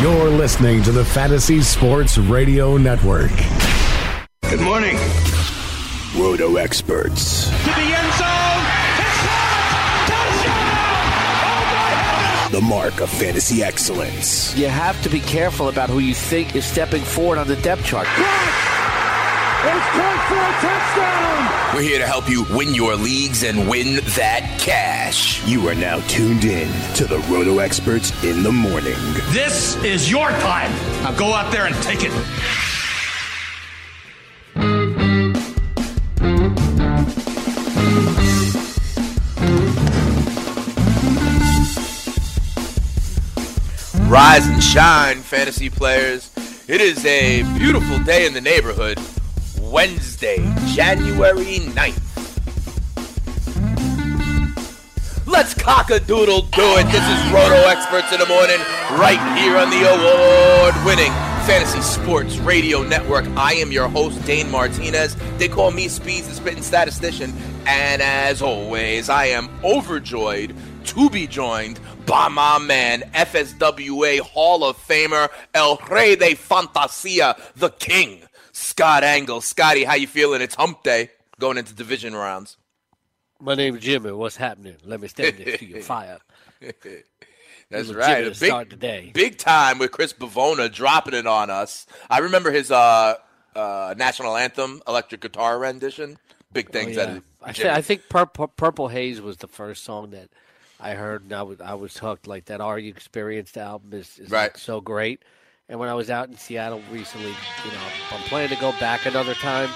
You're listening to the Fantasy Sports Radio Network. Good morning. Roto experts. To the end zone. Touchdown! The mark of fantasy excellence. You have to be careful about who you think is stepping forward on the depth chart. It's caught for a touchdown! We're here to help you win your leagues and win that cash. You are now tuned in to the Roto experts in the morning. This is your time. Now go out there and take it. Rise and shine, fantasy players. It is a beautiful day in the neighborhood. Wednesday, January 9th. Let's cock a doodle do it. This is Roto Experts in the Morning, right here on the award winning Fantasy Sports Radio Network. I am your host, Dane Martinez. They call me Speeds, the spitting statistician. And as always, I am overjoyed to be joined by my man, FSWA Hall of Famer, El Rey de Fantasia, the King, Scott Engel. Scotty, how you feeling? It's hump day going into division rounds. My name's Jimmy. What's happening? Let me stand next to your fire. That's right. start big, the day. big time with Chris Bavona dropping it on us. I remember his uh, uh, national anthem electric guitar rendition. Big Oh, things yeah. out of I, th- I think Purple, Purple Haze was the first song that I heard, and I was I was hooked. Like that Are You Experienced album is, is Right. like, so great. And when I was out in Seattle recently, you know, I'm planning to go back another time.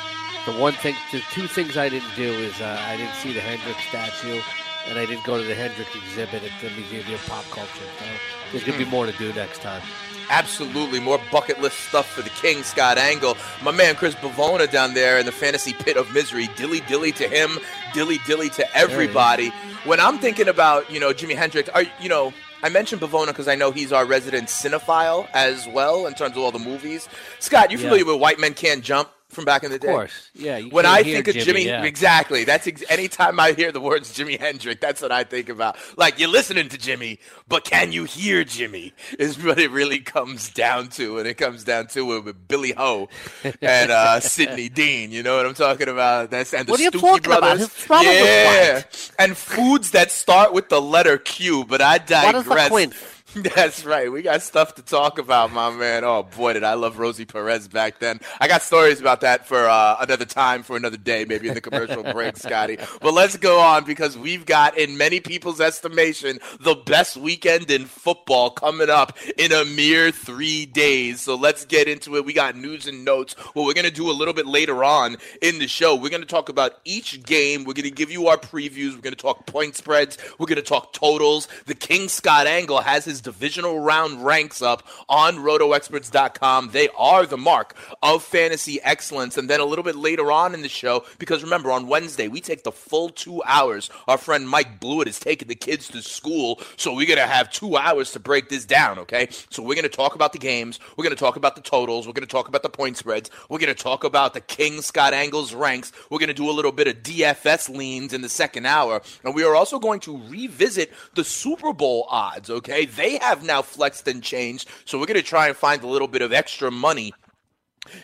The one thing, the two things I didn't do is uh, I didn't see the Hendrix statue, and I didn't go to the Hendrix exhibit at the Museum of Pop Culture. So there's gonna be Hmm. more to do next time. Absolutely. More bucket list stuff for the King, Scott Engel. My man Chris Bavona down there in the fantasy pit of misery. Dilly dilly to him, dilly dilly to everybody. When I'm thinking about, you know, Jimi Hendrix, are you know, I mentioned Bavona because I know he's our resident cinephile as well in terms of all the movies. Scott, you Yeah. familiar with White Men Can't Jump from back in the day. Of course, yeah. You when I think of Jimmy, yeah. exactly. That's ex- anytime I hear the words Jimi Hendrix, that's what I think about. Like you're listening to Jimmy, but can you hear Jimmy? Is what it really comes down to, and it comes down to it with Billy Ho and uh, Sidney Dean. You know what I'm talking about? That's and the What are you Stookie talking brothers. Was yeah, and foods that start with the letter Q. But I What is the digress. That's right. We got stuff to talk about, my man. Oh boy, did I love Rosie Perez back then. I got stories about that for uh, another time, for another day, maybe in the commercial break, Scotty. But let's go on because we've got, in many people's estimation, the best weekend in football coming up in a mere three days. So let's get into it. We got news and notes. What we're gonna do a little bit later on in the show, we're gonna talk about each game. We're gonna give you our previews. We're gonna talk point spreads. We're gonna talk totals. The King Scott Engel has his divisional round ranks up on rotoexperts.com. They are the mark of fantasy excellence. And then a little bit later on in the show, because remember, on Wednesday, we take the full two hours. Our friend Mike Blewett is taking the kids to school. So we're going to have two hours to break this down, okay? So we're going to talk about the games. We're going to talk about the totals. We're going to talk about the point spreads. We're going to talk about the King Scott Engel's ranks. We're going to do a little bit of DFS leans in the second hour. And we are also going to revisit the Super Bowl odds, okay? They have now flexed and changed. So we're going to try and find a little bit of extra money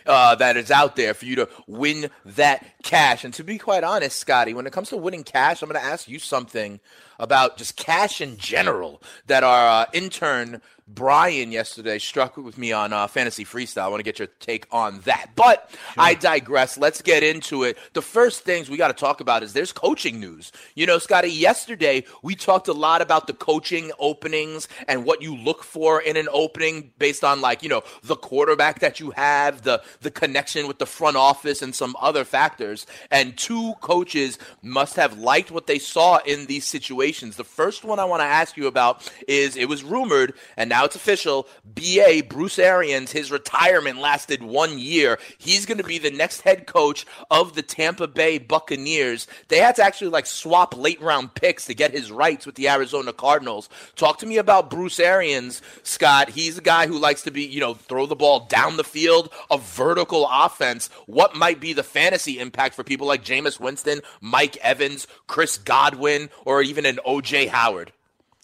uh, that is out there for you to win that cash. And to be quite honest, Scotty, when it comes to winning cash, I'm going to ask you something about just cash in general that our uh, intern Brian yesterday struck with me on uh, Fantasy Freestyle. I want to get your take on that. But I digress. Let's get into it. The first things we got to talk about is there's coaching news. You know, Scotty, yesterday we talked a lot about the coaching openings and what you look for in an opening based on like, you know, the quarterback that you have, the the connection with the front office and some other factors. And two coaches must have liked what they saw in these situations. The first one I want to ask you about is it was rumored and now it's official. BA Bruce Arians, his retirement lasted one year. He's going to be the next head coach of the Tampa Bay Buccaneers. They had to actually like swap late round picks to get his rights with the Arizona Cardinals. Talk to me about Bruce Arians, Scott. He's a guy who likes to be, you know, throw the ball down the field, a vertical offense. What might be the fantasy impact for people like Jameis Winston, Mike Evans, Chris Godwin, or even an OJ Howard?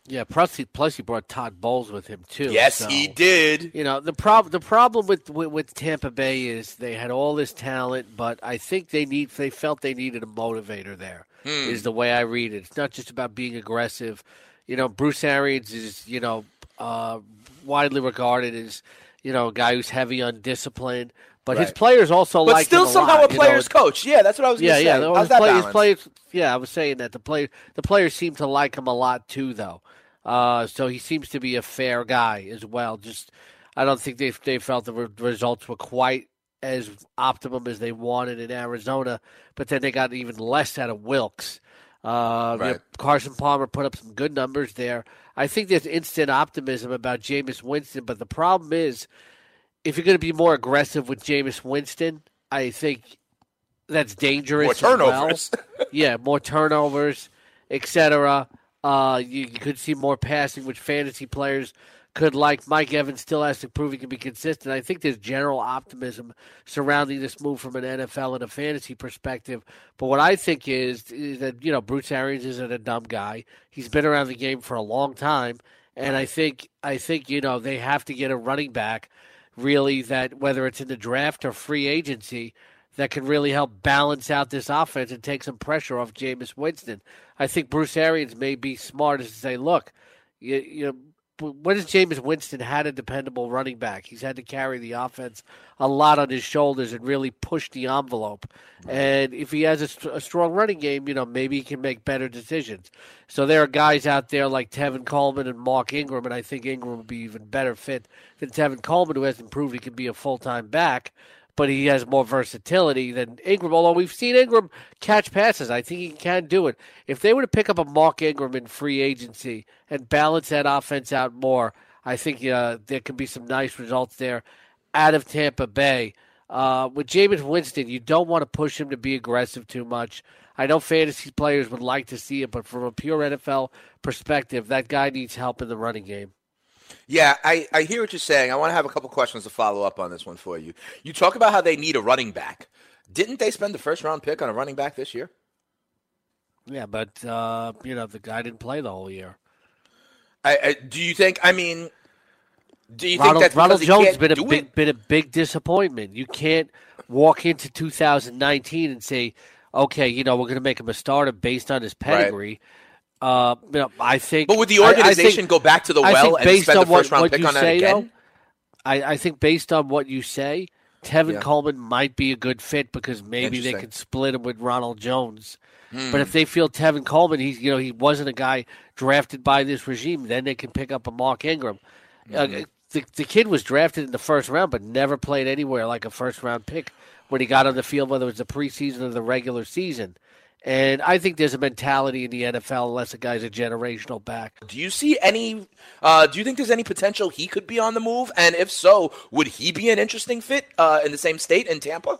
Yeah, plus he, plus he brought Todd Bowles with him too. Yes, so, he did. You know the problem. The problem with, with with Tampa Bay is they had all this talent, but I think they need. They felt they needed a motivator. There is Hmm. the way I read it. It's not just about being aggressive. You know, Bruce Arians is you know uh, widely regarded as you know a guy who's heavy on discipline, but his players also But like still somehow lot, a you know. player's coach. Yeah, that's what I was Yeah, going to yeah. say. His, that play- his players, yeah, I was saying that the play the players seem to like him a lot too, though. Uh, so he seems to be a fair guy as well. Just I don't think they they felt the re- results were quite as optimum as they wanted in Arizona, but then they got even less out of Wilks. Uh, you know, Carson Palmer put up some good numbers there. I think there's instant optimism about Jameis Winston, but the problem is if you're going to be more aggressive with Jameis Winston, I think that's dangerous. More as well. turnovers. yeah, more turnovers, etc. Uh, you, you could see more passing, which fantasy players could like. Mike Evans still has to prove he can be consistent. I think there's general optimism surrounding this move from an NFL and a fantasy perspective. But what I think is, is that you know Bruce Arians isn't a dumb guy. He's been around the game for a long time, and I think I think you know they have to get a running back really that whether it's in the draft or free agency that can really help balance out this offense and take some pressure off Jameis Winston. I think Bruce Arians may be smart as to say, look, you, you know, when has Jameis Winston had a dependable running back? He's had to carry the offense a lot on his shoulders and really push the envelope. And if he has a, a strong running game, you know, maybe he can make better decisions. So there are guys out there like Tevin Coleman and Mark Ingram, and I think Ingram would be even better fit than Tevin Coleman, who hasn't proved he can be a full time back but he has more versatility than Ingram. Although we've seen Ingram catch passes, I think he can do it. If they were to pick up a Mark Ingram in free agency and balance that offense out more, I think uh, there could be some nice results there out of Tampa Bay. Uh, with Jameis Winston, you don't want to push him to be aggressive too much. I know fantasy players would like to see it, but from a pure NFL perspective, that guy needs help in the running game. Yeah, I, I hear what you're saying. I want to have a couple questions to follow up on this one for you. You talk about how they need a running back. Didn't they spend the first round pick on a running back this year? Yeah, but uh, you know the guy didn't play the whole year. I, I, do you think? I mean, do you Ronald, think Ronald Jones been a big it? been a big disappointment. You can't walk into 2019 and say, okay, you know, we're going to make him a starter based on his pedigree. Uh, you know, I think. But would the I- I organization think- go back to the well and spend the what, first round what pick on that say, again? though, I, I think based on what you say, Tevin Yeah. Coleman might be a good fit because maybe they could split him with Ronald Jones. Hmm. But if they feel Tevin Coleman, he's you know he wasn't a guy drafted by this regime, then they can pick up a Mark Ingram. Uh, Mm-hmm. the, the kid was drafted in the first round, but never played anywhere like a first round pick when he got on the field, whether it was the preseason or the regular season. And I think there's a mentality in the NFL, unless a guy's a generational back. Do you see any? Uh, do you think there's any potential he could be on the move? And if so, would he be an interesting fit uh, in the same state in Tampa?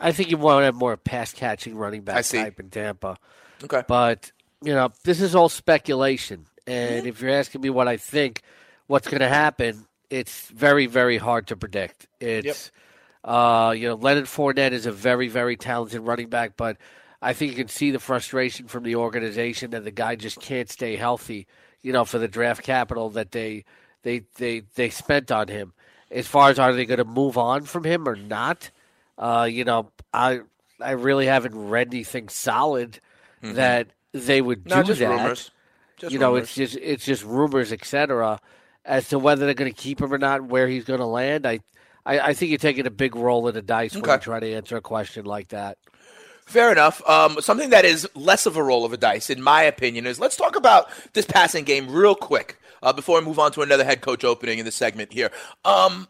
I think you want to have more pass catching running back type in Tampa. Okay. But, you know, this is all speculation. And if you're asking me what I think, what's going to happen, it's very, very hard to predict. It's, uh, you know, Leonard Fournette is a very, very talented running back, but I think you can see the frustration from the organization that the guy just can't stay healthy, you know, for the draft capital that they they they, they spent on him. As far as are they going to move on from him or not, uh, you know, I I really haven't read anything solid that they would No, do just that. rumors. Just you know, rumors. it's just it's just rumors, etc. As to whether they're going to keep him or not, where he's going to land, I, I, I think you're taking a big roll of the dice when Okay. you try to answer a question like that. Fair enough. Um, something that is less of a roll of a dice, in my opinion, is let's talk about this passing game real quick uh, before I move on to another head coach opening in the segment here. Um,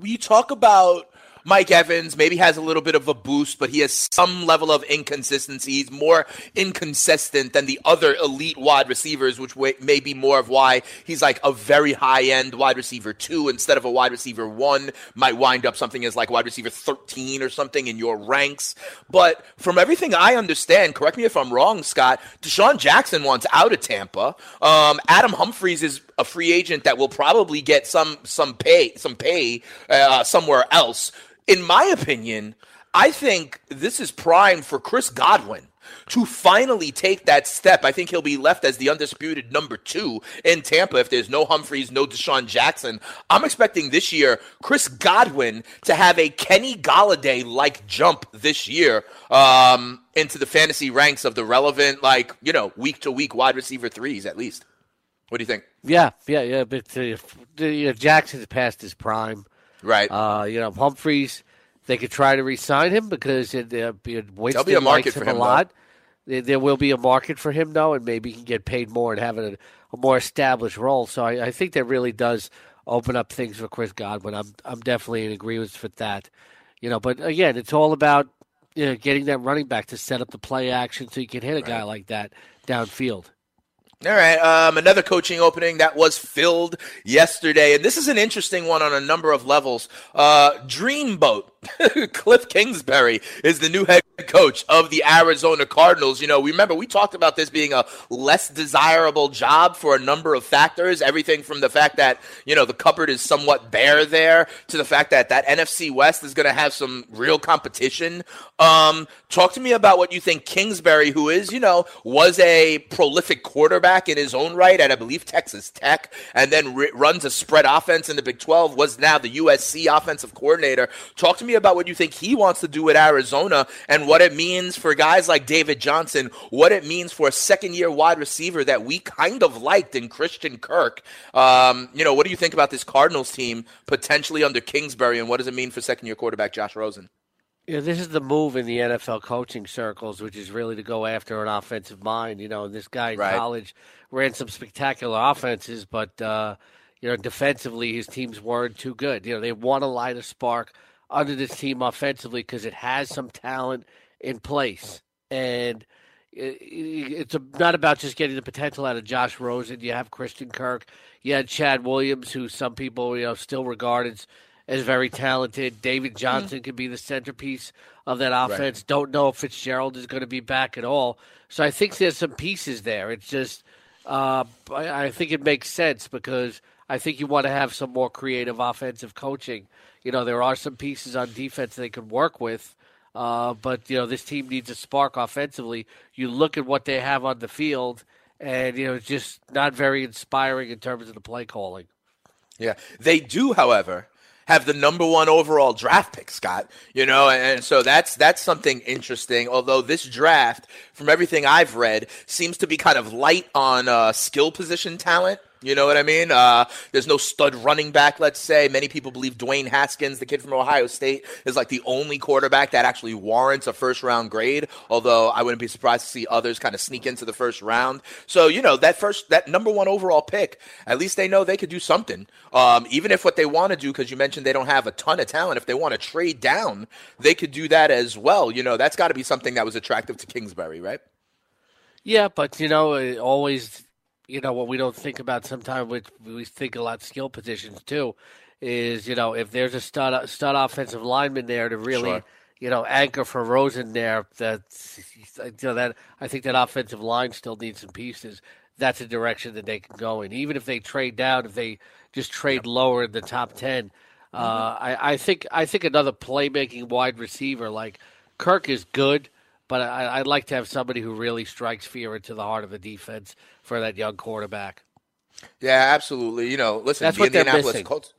you talk about Mike Evans, maybe has a little bit of a boost, but he has some level of inconsistency. He's more inconsistent than the other elite wide receivers, which may be more of why he's like a very high end wide receiver two instead of a wide receiver one. Might wind up something as like wide receiver 13 or something in your ranks. But from everything I understand, correct me if I'm wrong, Scott, DeSean Jackson wants out of Tampa. Um, Adam Humphries is a free agent that will probably get some some pay some pay uh, somewhere else. In my opinion, I think this is prime for Chris Godwin to finally take that step. I think he'll be left as the undisputed number two in Tampa if there's no Humphries, no DeSean Jackson. I'm expecting this year Chris Godwin to have a Kenny Golladay like jump this year um, into the fantasy ranks of the relevant, like, you know, week to week wide receiver threes at least. What do you think? Yeah, yeah, yeah. But uh, Jackson's past his prime. Right. Uh, you know, Humphries, they could try to re-sign him because it, uh, Winston be a market likes for him him, a lot. There, there will be a market for him though, and maybe he can get paid more and have a, a more established role. So I, I think that really does open up things for Chris Godwin. I'm I'm definitely in agreement with that. You know, but again, it's all about you know, getting that running back to set up the play action so you can hit a guy like that downfield. All right. Um, another coaching opening that was filled yesterday. And this is an interesting one on a number of levels. Uh, Dreamboat. Cliff Kingsbury is the new head coach of the Arizona Cardinals. You know, we remember we talked about this being a less desirable job for a number of factors. Everything from the fact that, you know, the cupboard is somewhat bare there to the fact that that NFC West is going to have some real competition. Um, talk to me about what you think Kingsbury, who is, you know, was a prolific quarterback in his own right at, I believe, Texas Tech, and then ri runs a spread offense in the Big 12, was now the USC offensive coordinator. Talk to me about what you think he wants to do at Arizona and what it means for guys like David Johnson, what it means for a second year wide receiver that we kind of liked in Christian Kirk. Um, you know, what do you think about this Cardinals team potentially under Kingsbury, and what does it mean for second year quarterback Josh Rosen? Yeah, this is the move in the NFL coaching circles, which is really to go after an offensive mind. You know, this guy in Right. college ran some spectacular offenses, but uh, you know, defensively his teams weren't too good. You know, they want to light a spark under this team offensively because it has some talent in place, and it, it's not about just getting the potential out of Josh Rosen. You have Christian Kirk, you had Chad Williams, who some people you know still regard as as very talented. David Johnson could be the centerpiece of that offense. Don't know if Fitzgerald is going to be back at all. So I think there's some pieces there. It's just uh, I, I think it makes sense because I think you want to have some more creative offensive coaching. You know, there are some pieces on defense they can work with. Uh, but you know this team needs a spark offensively. You look at what they have on the field, and you know it's just not very inspiring in terms of the play calling. Yeah. They do, however, have the number one overall draft pick, Scott. You know, and so that's that's something interesting. Although this draft, from everything I've read, seems to be kind of light on uh, skill position talent. You know what I mean? Uh, there's no stud running back, let's say. Many people believe Dwayne Haskins, the kid from Ohio State, is like the only quarterback that actually warrants a first round grade. Although I wouldn't be surprised to see others kind of sneak into the first round. So, you know, that first, that number one overall pick, at least they know they could do something. Um, even if what they want to do, because you mentioned they don't have a ton of talent, if they want to trade down, they could do that as well. You know, that's got to be something that was attractive to Kingsbury, right? Yeah, but you know, always, you know, what we don't think about sometimes, which we think a lot skill positions too, is you know if there's a stud stud offensive lineman there to really, Sure. you know, anchor for Rosen there. That you know that I think that offensive line still needs some pieces. That's a direction that they can go in. Even if they trade down, if they just trade lower in the top ten, uh, I, I think I think another playmaking wide receiver like Kirk is good. But I, I'd like to have somebody who really strikes fear into the heart of the defense for that young quarterback. Yeah, absolutely. You know, listen, That's the what they're Indianapolis missing. Colts.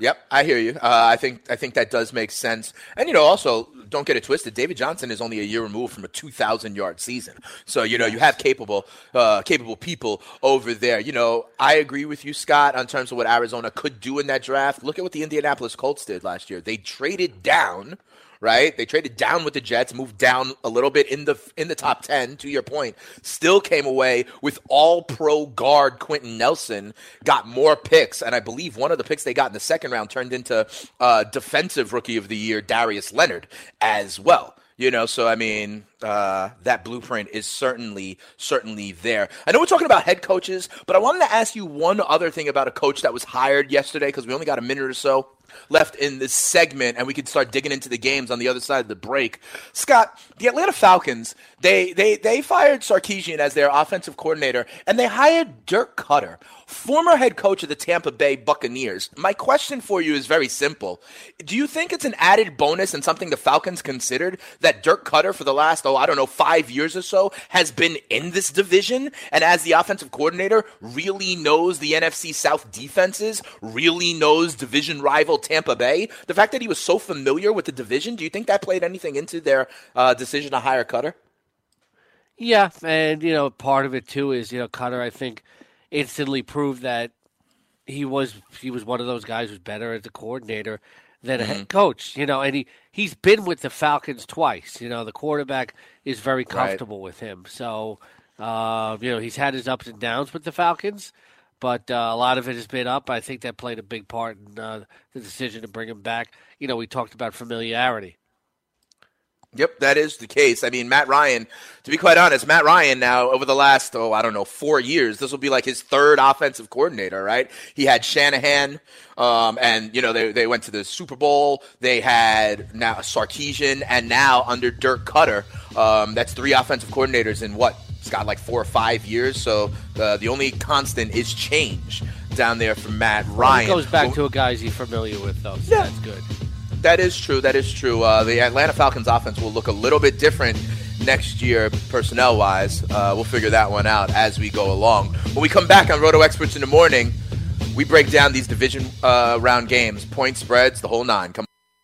Yep, I hear you. Uh, I think I think that does make sense. And you know, also don't get it twisted. David Johnson is only a year removed from a 2,000 yard season, so you know you have capable uh, capable people over there. You know, I agree with you, Scott, on terms of what Arizona could do in that draft. Look at what the Indianapolis Colts did last year. They traded down right? They traded down with the Jets, moved down a little bit in the in the top ten. To your point, still came away with All Pro guard Quenton Nelson. Got more picks, and I believe one of the picks they got in the second round turned into uh, Defensive Rookie of the Year Darius Leonard as well. You know, so I mean, uh, that blueprint is certainly certainly there. I know we're talking about head coaches, but I wanted to ask you one other thing about a coach that was hired yesterday because we only got a minute or so left in this segment, and we could start digging into the games on the other side of the break. Scott, the Atlanta Falcons, they they they fired Sarkisian as their offensive coordinator, and they hired Dirk Koetter, former head coach of the Tampa Bay Buccaneers. My question for you is very simple: Do you think it's an added bonus and something the Falcons considered that Dirk Koetter for the last oh I don't know five years or so, has been in this division, and as the offensive coordinator, really knows the NFC South defenses, really knows division rival Tampa Bay. The fact that he was so familiar with the division, do you think that played anything into their uh, decision to hire Koetter? Yeah, and you know, part of it too is you know Koetter. I think instantly proved that he was he was one of those guys who's better as a coordinator than a mm-hmm. head coach. You know, and he he's been with the Falcons twice. You know, the quarterback is very comfortable right. with him. So, uh, you know, he's had his ups and downs with the Falcons, but uh, a lot of it has been up. I think that played a big part in uh, the decision to bring him back. You know, we talked about familiarity. Yep, that is the case. I mean, Matt Ryan, to be quite honest, Matt Ryan now, over the last, oh, I don't know, four years, this will be like his third offensive coordinator, right? He had Shanahan, um, and, you know, they, they went to the Super Bowl. They had now Sarkisian, and now under Dirk Koetter. um, that's three offensive coordinators in what? It's got like four or five years. So uh, the only constant is change down there for Matt Ryan. Well, it goes back to a guy he's familiar with, though, so yeah. that's good. That is true. That is true. Uh, the Atlanta Falcons offense will look a little bit different next year, personnel wise. Uh, we'll figure that one out as we go along. When we come back on Roto Experts in the morning, we break down these division uh, round games, point spreads, the whole nine. Come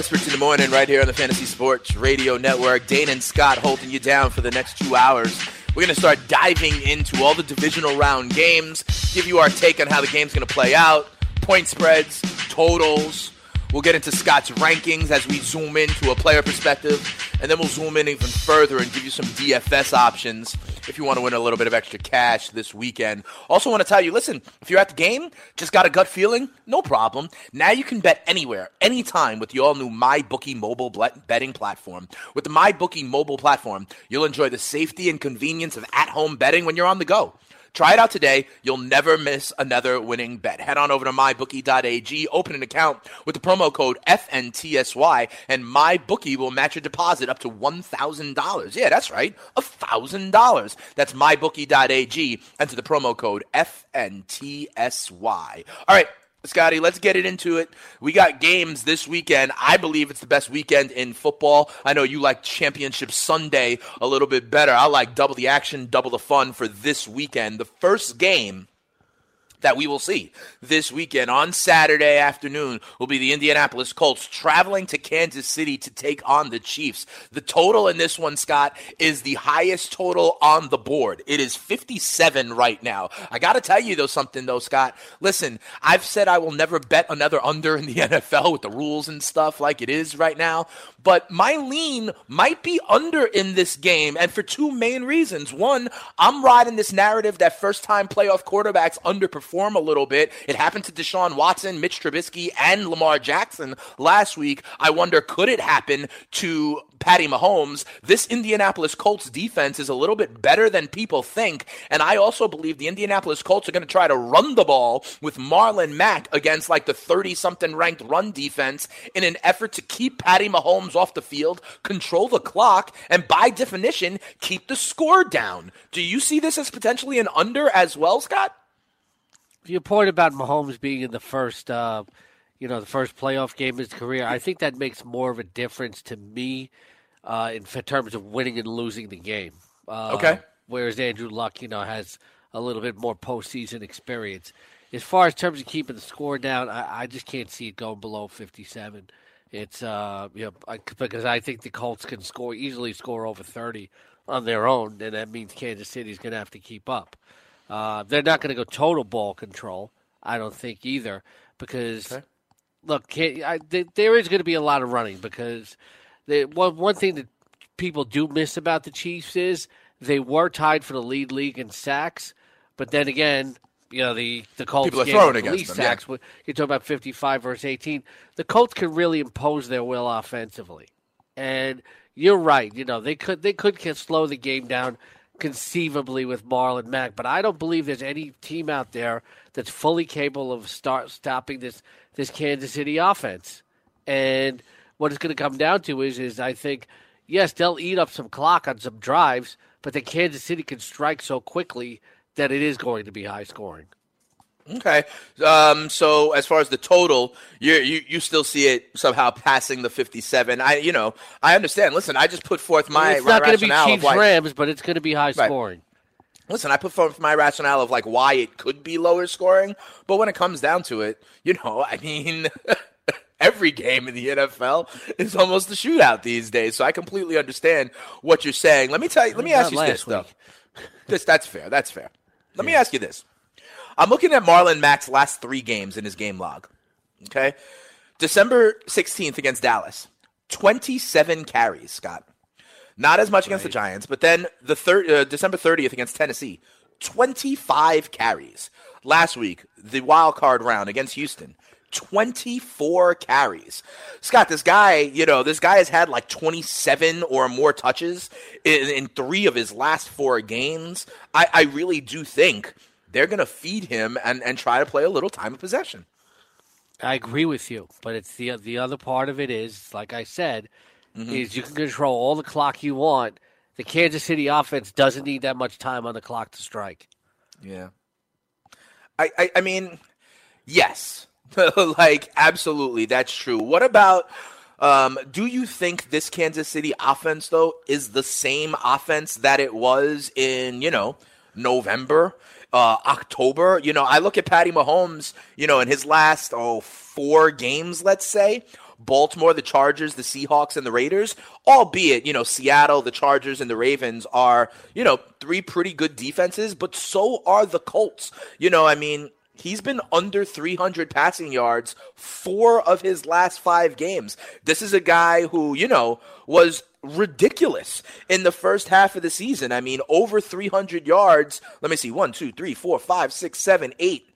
Experts in the morning, right here on the Fantasy Sports Radio Network. Dane and Scott holding you down for the next two hours. We're going to start diving into all the divisional round games, give you our take on how the game's going to play out, point spreads, totals. We'll get into Scott's rankings as we zoom into a player perspective, and then we'll zoom in even further and give you some DFS options if you want to win a little bit of extra cash this weekend. Also, want to tell you listen, if you're at the game, just got a gut feeling, no problem. Now you can bet anywhere, anytime with the all new MyBookie mobile betting platform. With the MyBookie mobile platform, you'll enjoy the safety and convenience of at home betting when you're on the go. Try it out today. You'll never miss another winning bet. Head on over to mybookie.ag, open an account with the promo code FNTSY, and MyBookie will match your deposit up to $1,000. Yeah, that's right, $1,000. That's mybookie.ag. Enter the promo code FNTSY. All right. Scotty, let's get it into it. We got games this weekend. I believe it's the best weekend in football. I know you like Championship Sunday a little bit better. I like double the action, double the fun for this weekend. The first game that we will see this weekend on Saturday afternoon will be the Indianapolis Colts traveling to Kansas City to take on the Chiefs. The total in this one, Scott, is the highest total on the board. It is 57 right now. I got to tell you, though, something, though, Scott. Listen, I've said I will never bet another under in the NFL with the rules and stuff like it is right now, but my lean might be under in this game, and for two main reasons. One, I'm riding this narrative that first time playoff quarterbacks underperform underperform a little bit. It happened to Deshaun Watson, Mitch Trubisky, and Lamar Jackson last week. I wonder, could it happen to Patty Mahomes? This Indianapolis Colts defense is a little bit better than people think. And I also believe the Indianapolis Colts are going to try to run the ball with Marlon Mack against like the 30 something ranked run defense in an effort to keep Patty Mahomes off the field, control the clock, and by definition, keep the score down. Do you see this as potentially an under as well, Scott? Your point about Mahomes being in the first, uh, you know, the first playoff game of his career, I think that makes more of a difference to me uh, in terms of winning and losing the game. Uh, okay. Whereas Andrew Luck, you know, has a little bit more postseason experience. As far as terms of keeping the score down, I, I just can't see it going below 57. It's uh, you know, I, because I think the Colts can score easily score over 30 on their own, and that means Kansas City's going to have to keep up. Uh, they're not going to go total ball control, I don't think either, because okay. look, I, there is going to be a lot of running because they, one one thing that people do miss about the Chiefs is they were tied for the lead league in sacks, but then again, you know the the Colts people are throwing against them. Sacks. Yeah. You talk about 55 versus 18. The Colts can really impose their will offensively, and you're right. You know they could they could slow the game down conceivably with Marlon Mack, but I don't believe there's any team out there that's fully capable of start stopping this this Kansas City offense. And what it's going to come down to is is I think yes they'll eat up some clock on some drives, but the Kansas City can strike so quickly that it is going to be high scoring. Okay. Um, so as far as the total, you you you still see it somehow passing the 57. I you know, I understand. Listen, I just put forth my It's not going to be Chiefs Rams, but it's going to be high scoring. Listen, I put forth my rationale of like why it could be lower scoring, but when it comes down to it, you know, I mean every game in the NFL is almost a shootout these days. So I completely understand what you're saying. Let me tell you, let me ask you this though. This that's fair. That's fair. Let yeah. me ask you this. I'm looking at Marlon Mack's last three games in his game log. Okay. December 16th against Dallas, 27 carries, Scott. Not as much against right. the Giants, but then the third, uh, December 30th against Tennessee, 25 carries. Last week, the wild card round against Houston, 24 carries. Scott, this guy, you know, this guy has had like 27 or more touches in, in three of his last four games. I, I really do think they're going to feed him and, and try to play a little time of possession. I agree with you, but it's the the other part of it is, like I said, mm-hmm. is you can control all the clock you want. The Kansas City offense doesn't need that much time on the clock to strike. Yeah, I I, I mean, yes, like absolutely, that's true. What about? Um, do you think this Kansas City offense though is the same offense that it was in you know November? Uh, October. You know, I look at Patty Mahomes, you know, in his last, oh, four games, let's say. Baltimore, the Chargers, the Seahawks, and the Raiders, albeit, you know, Seattle, the Chargers, and the Ravens are, you know, three pretty good defenses, but so are the Colts. You know, I mean, He's been under 300 passing yards four of his last five games. This is a guy who, you know, was ridiculous in the first half of the season. I mean, over 300 yards. Let me see. One, two, three, four, five, six, seven, eight.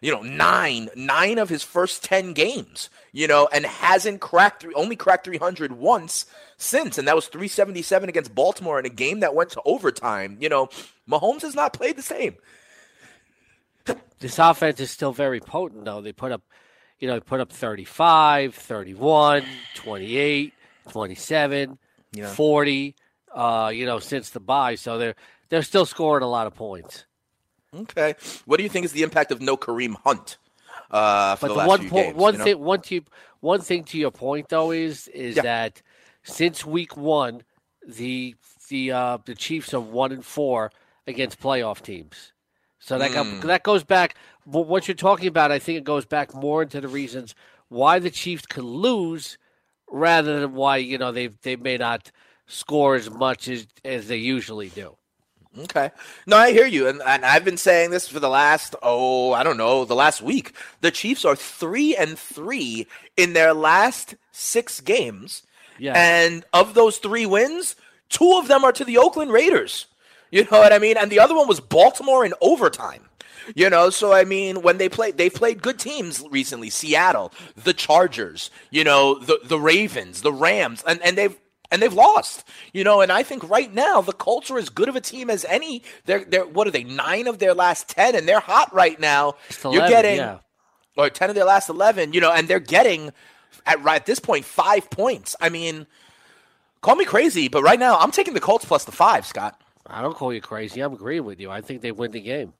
You know, nine, nine of his first 10 games, you know, and hasn't cracked, only cracked 300 once since. And that was 377 against Baltimore in a game that went to overtime. You know, Mahomes has not played the same. This offense is still very potent, though. They put up, you know, they put up 35, 31, 28, 27 yeah. 40, uh, you know, since the bye. So they're they're still scoring a lot of points. Okay. What do you think is the impact of no Kareem Hunt? Uh, for but the, the one point, one you know? thing, one to, one thing to your point though is is yeah. that since week one, the the uh, the Chiefs are one and four against playoff teams. So that mm. that goes back. What you're talking about, I think it goes back more into the reasons why the Chiefs could lose rather than why you know they they may not score as much as as they usually do. Okay. No, I hear you. And, and I've been saying this for the last, oh, I don't know, the last week. The Chiefs are three and three in their last six games. Yeah. And of those three wins, two of them are to the Oakland Raiders. You know what I mean? And the other one was Baltimore in overtime. You know, so I mean, when they play, they've played good teams recently. Seattle, the Chargers, you know, the the Ravens, the Rams, and and they've and they've lost. You know, and I think right now the Colts are as good of a team as any. They're they're what are they? Nine of their last ten, and they're hot right now. 11, You're getting yeah. or ten of their last eleven. You know, and they're getting at right at this point five points. I mean, call me crazy, but right now I'm taking the Colts plus the five, Scott. I don't call you crazy. I'm agreeing with you. I think they win the game.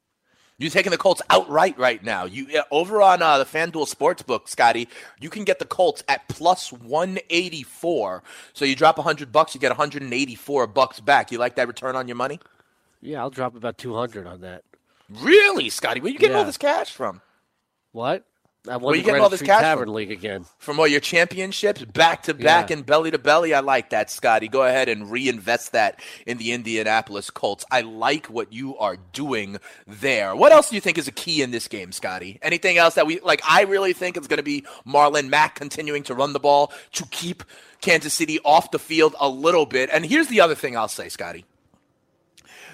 You're taking the Colts outright right now. You uh, over on uh, the FanDuel Sportsbook, Scotty. You can get the Colts at plus 184. So you drop 100 bucks, you get 184 bucks back. You like that return on your money? Yeah, I'll drop about 200 on that. Really, Scotty? Where you getting all this cash from? What? I won you the getting all this cash Tavern from? League again. From all your championships, back to back Yeah. and belly to belly. I like that, Scotty. Go ahead and reinvest that in the Indianapolis Colts. I like what you are doing there. What else do you think is a key in this game, Scotty? Anything else that we like? I really think it's going to be Marlon Mack continuing to run the ball to keep Kansas City off the field a little bit. And here's the other thing I'll say, Scotty.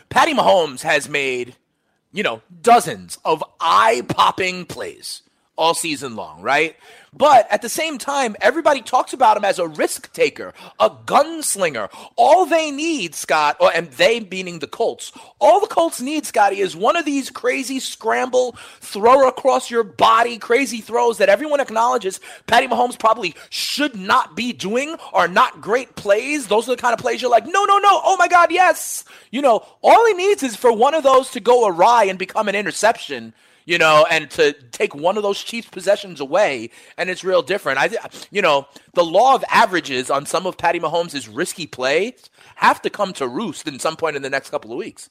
Patty Mahomes has made, you know, dozens of eye popping plays all season long, right? But at the same time, everybody talks about him as a risk taker, a gunslinger. All they need, Scott, or, and they meaning the Colts, all the Colts need, Scotty, is one of these crazy scramble, throw across your body, crazy throws that everyone acknowledges Patty Mahomes probably should not be doing are not great plays. Those are the kind of plays you're like, no, no, no, oh my God, yes. You know, all he needs is for one of those to go awry and become an interception you know, and to take one of those Chiefs possessions away, and it's real different. I, you know, the law of averages on some of Patty Mahomes' risky plays have to come to roost in some point in the next couple of weeks.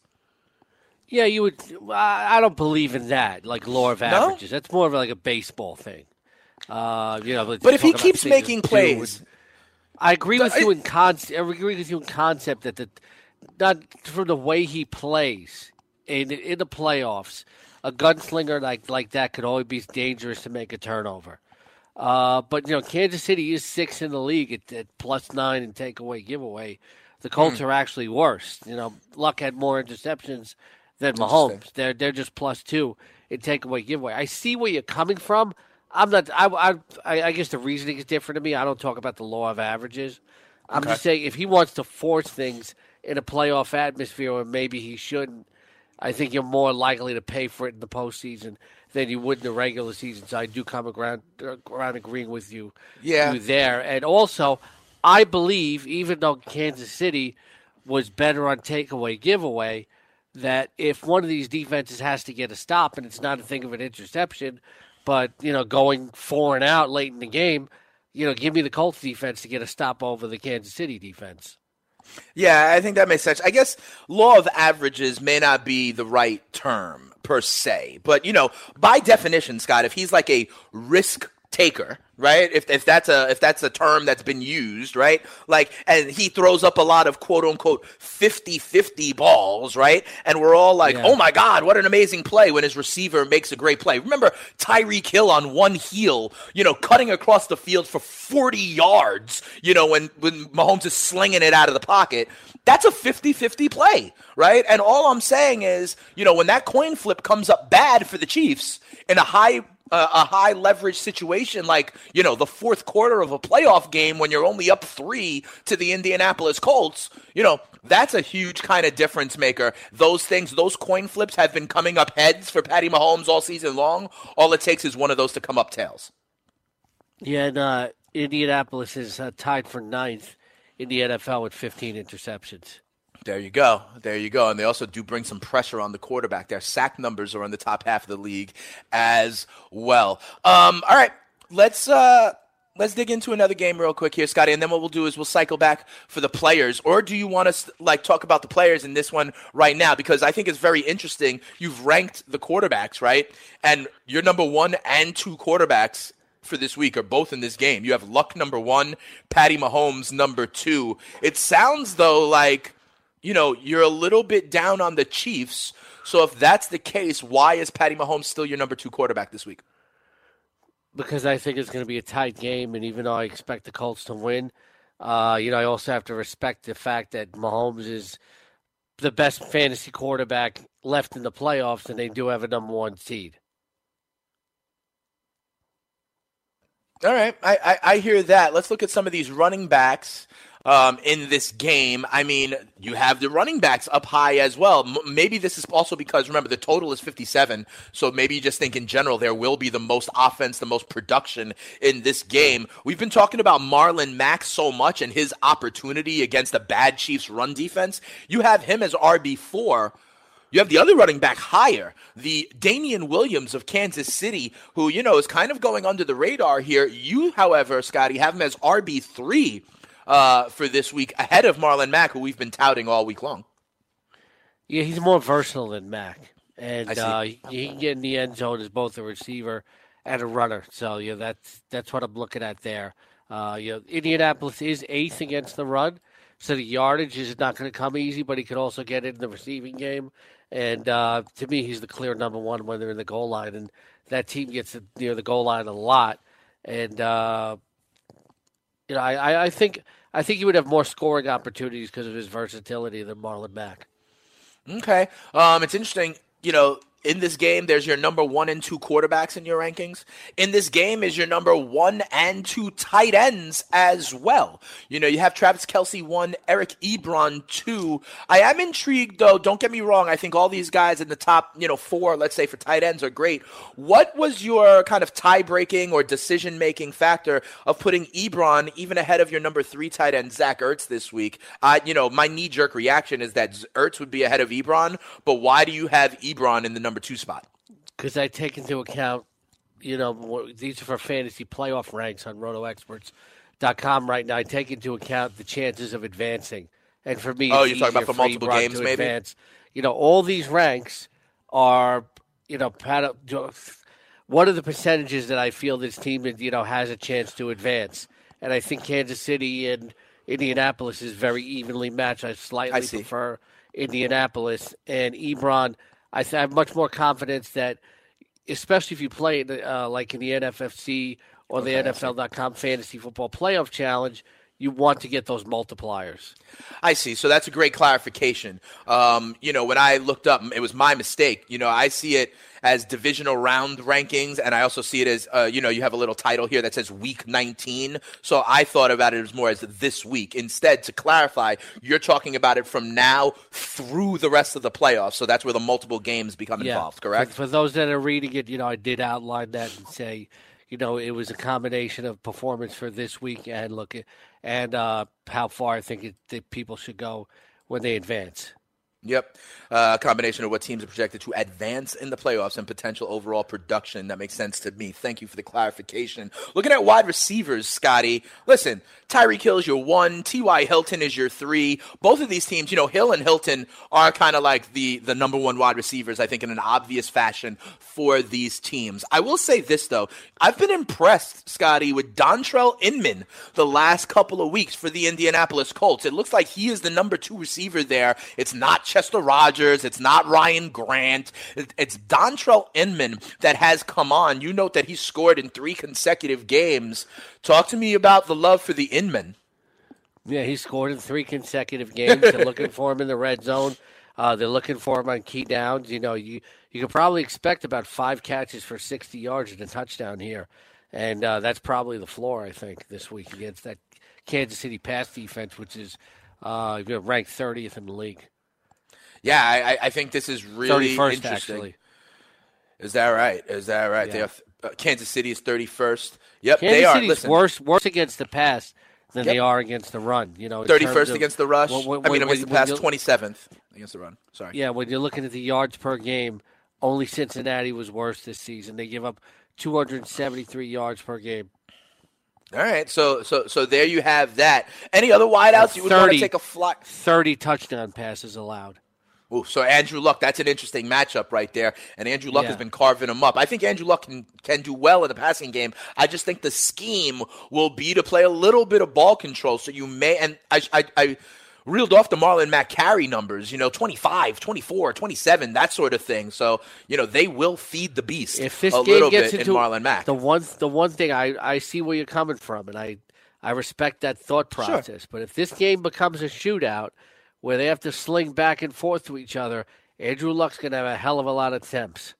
Yeah, you would. I don't believe in that, like law of averages. That's more of like a baseball thing. Uh, you know, But if he keeps making plays- I agree with I- you in concept. I agree with you in concept that the not from the way he plays in in the playoffs, a gunslinger like like that could always be dangerous to make a turnover. Uh, but you know, Kansas City is six in the league at, at plus nine and takeaway giveaway. The Colts Hmm. are actually worse. You know, Luck had more interceptions than Mahomes. They're they're just plus two in takeaway giveaway. I see where you're coming from. I'm not. I, I I I guess the reasoning is different to me. I don't talk about the law of averages. I'm Okay. just saying if he wants to force things in a playoff atmosphere, or maybe he shouldn't. I think you're more likely to pay for it in the postseason than you would in the regular season. So I do come around, uh, around agreeing with you, Yeah. you there. And also, I believe, even though Kansas City was better on takeaway giveaway, that if one of these defenses has to get a stop, and it's not a thing of an interception, but you know, going four and out late in the game, you know, give me the Colts defense to get a stop over the Kansas City defense. Yeah, I think that makes sense. I guess law of averages may not be the right term per se, but you know, by definition, Scott, if he's like a risk taker, right? If, if that's a if that's a term that's been used, right? Like and he throws up a lot of quote unquote 50-50 balls, right? And we're all like, Yeah. "Oh my god, what an amazing play when his receiver makes a great play." Remember Tyreek Hill on one heel, you know, cutting across the field for 40 yards, you know, when when Mahomes is slinging it out of the pocket. That's a 50-50 play, right? And all I'm saying is, you know, when that coin flip comes up bad for the Chiefs in a high uh, a high leverage situation like you know the fourth quarter of a playoff game when you're only up three to the Indianapolis Colts, you know that's a huge kind of difference maker. Those things, those coin flips have been coming up heads for Patty Mahomes all season long. All it takes is one of those to come up tails. Yeah, and uh, Indianapolis is uh, tied for ninth in the NFL with 15 interceptions. There you go. There you go. And they also do bring some pressure on the quarterback. Their sack numbers are in the top half of the league as well. Um, all right, let's uh, let's dig into another game real quick here, Scotty. And then what we'll do is we'll cycle back for the players. Or do you want us like talk about the players in this one right now? Because I think it's very interesting. You've ranked the quarterbacks, right? And your number one and two quarterbacks for this week are both in this game. You have Luck number one, Patty Mahomes number two. It sounds though like you know, you're a little bit down on the Chiefs. So if that's the case, why is Patty Mahomes still your number two quarterback this week? because I think it's going to be a tight game, and even though I expect the Colts to win, uh, you know, I also have to respect the fact that Mahomes is the best fantasy quarterback left in the playoffs, and they do have a number one seed. All right, I, I, I hear that. Let's look at some of these running backs um, in this game. I mean, you have the running backs up high as well. M- maybe this is also because remember the total is 57, so maybe you just think in general there will be the most offense, the most production in this game. We've been talking about Marlon Mack so much and his opportunity against the bad Chiefs run defense. You have him as RB four. You have the other running back higher, the Damien Williams of Kansas City, who, you know, is kind of going under the radar here. You, however, Scotty, have him as RB3 uh, for this week ahead of Marlon Mack, who we've been touting all week long. Yeah, he's more versatile than Mack. And uh, he can get in the end zone as both a receiver and a runner. So, yeah, that's, that's what I'm looking at there. Uh, you know, Indianapolis is eighth against the run. So the yardage is not going to come easy, but he could also get in the receiving game. And uh, to me, he's the clear number one when they're in the goal line, and that team gets near the goal line a lot. And uh, you know, I, I think I think he would have more scoring opportunities because of his versatility than Marlon Mack. Okay, um, it's interesting. You know, in this game, there's your number one and two quarterbacks in your rankings. In this game is your number one and two tight ends as well. You know, you have Travis Kelce one, Eric Ebron two. I am intrigued though. Don't get me wrong. I think all these guys in the top, you know, four, let's say for tight ends are great. What was your kind of tie breaking or decision making factor of putting Ebron even ahead of your number three tight end, Zach Ertz, this week? Uh, you know, my knee jerk reaction is that Ertz would be ahead of Ebron, but why do you have Ebron in the number two spot? Because I take into account, you know, these are for fantasy playoff ranks on RotoExperts.com right now. I take into account the chances of advancing, and for me, oh, you're talking about for multiple games, maybe. Advance. You know, all these ranks are, you know, what are the percentages that I feel this team, you know, has a chance to advance? And I think Kansas City and Indianapolis is very evenly matched. I slightly I prefer Indianapolis and Ebron – I have much more confidence that, especially if you play uh, like in the NFFC or the Okay, NFL.com Fantasy Football Playoff Challenge, you want to get those multipliers. I see. So that's a great clarification. Um, you know, when I looked up, it was my mistake. You know, I see it as divisional round rankings, and I also see it as, uh, you know, you have a little title here that says Week 19. So I thought about it as more as this week. Instead, to clarify, you're talking about it from now through the rest of the playoffs. So that's where the multiple games become involved. Correct? For, for those that are reading it, you know, I did outline that and say, you know, it was a combination of performance for this week and look at and uh, how far I think it, people should go when they advance. Yep. Uh, a combination of what teams are projected to advance in the playoffs and potential overall production. That makes sense to me. Thank you for the clarification. Looking at wide receivers, Scotty, listen, Tyreek Hill is your one, T.Y. Hilton is your three. Both of these teams, you know, Hill and Hilton are kind of like the, the number one wide receivers, I think, in an obvious fashion for these teams. I will say this, though. I've been impressed, Scotty, with Dontrelle Inman the last couple of weeks for the Indianapolis Colts. It looks like he is the number two receiver there. It's not Chester Rogers. It's not Ryan Grant. It's Dontrelle Inman that has come on. You note that he scored in three consecutive games. Talk to me about the love for the Inman. Yeah, he scored in three consecutive games. They're looking for him in the red zone. Uh, they're looking for him on key downs. You know, you you could probably expect about five catches for 60 yards and a touchdown here, and uh, that's probably the floor I think this week against that Kansas City pass defense, which is uh, ranked 30th in the league. Yeah, I, I think this is really 31st, interesting. actually. Is that right? Is that right? Yeah. They have, uh, Kansas City is 31st. Yep, Kansas they are. City's Listen, worse worse against the pass than Yep. they are against the run. You know, 31st against the rush. when- when- I mean, against the pass, 27th against the run. Sorry. Yeah, when you're looking at the yards per game, only Cincinnati was worse this season. They give up 273 yards per game. All right, so so so there you have that. Any other wideouts you would want to take a fly? 30 touchdown passes allowed. Ooh, so Andrew Luck, that's an interesting matchup right there. And Andrew Luck Yeah. has been carving him up. I think Andrew Luck can, can do well in the passing game. I just think the scheme will be to play a little bit of ball control. So you may, and I, I, I reeled off the Marlon Mack carry numbers, you know, 25, 24, 27, that sort of thing. So, you know, they will feed the beast If this a game little gets bit into in Marlon Mack. the one the one thing I, I see where you're coming from, and I I respect that thought process. But if this game becomes a shootout where they have to sling back and forth to each other, Andrew Luck's going to have a hell of a lot of attempts.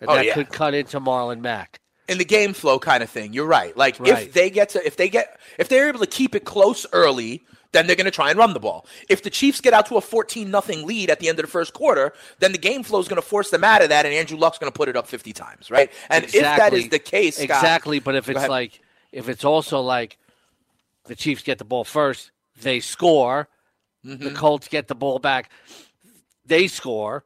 And Oh, that yeah. could cut into Marlon Mack. in the game flow kind of thing. You're right. Like Right. if they get to if they get if they're able to keep it close early, then they're going to try and run the ball. If the Chiefs get out to a 14 nothing lead at the end of the first quarter, then the game flow is going to force them out of that and Andrew Luck's going to put it up 50 times, right? And if that is the case, Scott- exactly. But if it's like, if it's also like, the Chiefs get the ball first, they score. Mm-hmm. The Colts get the ball back, they score.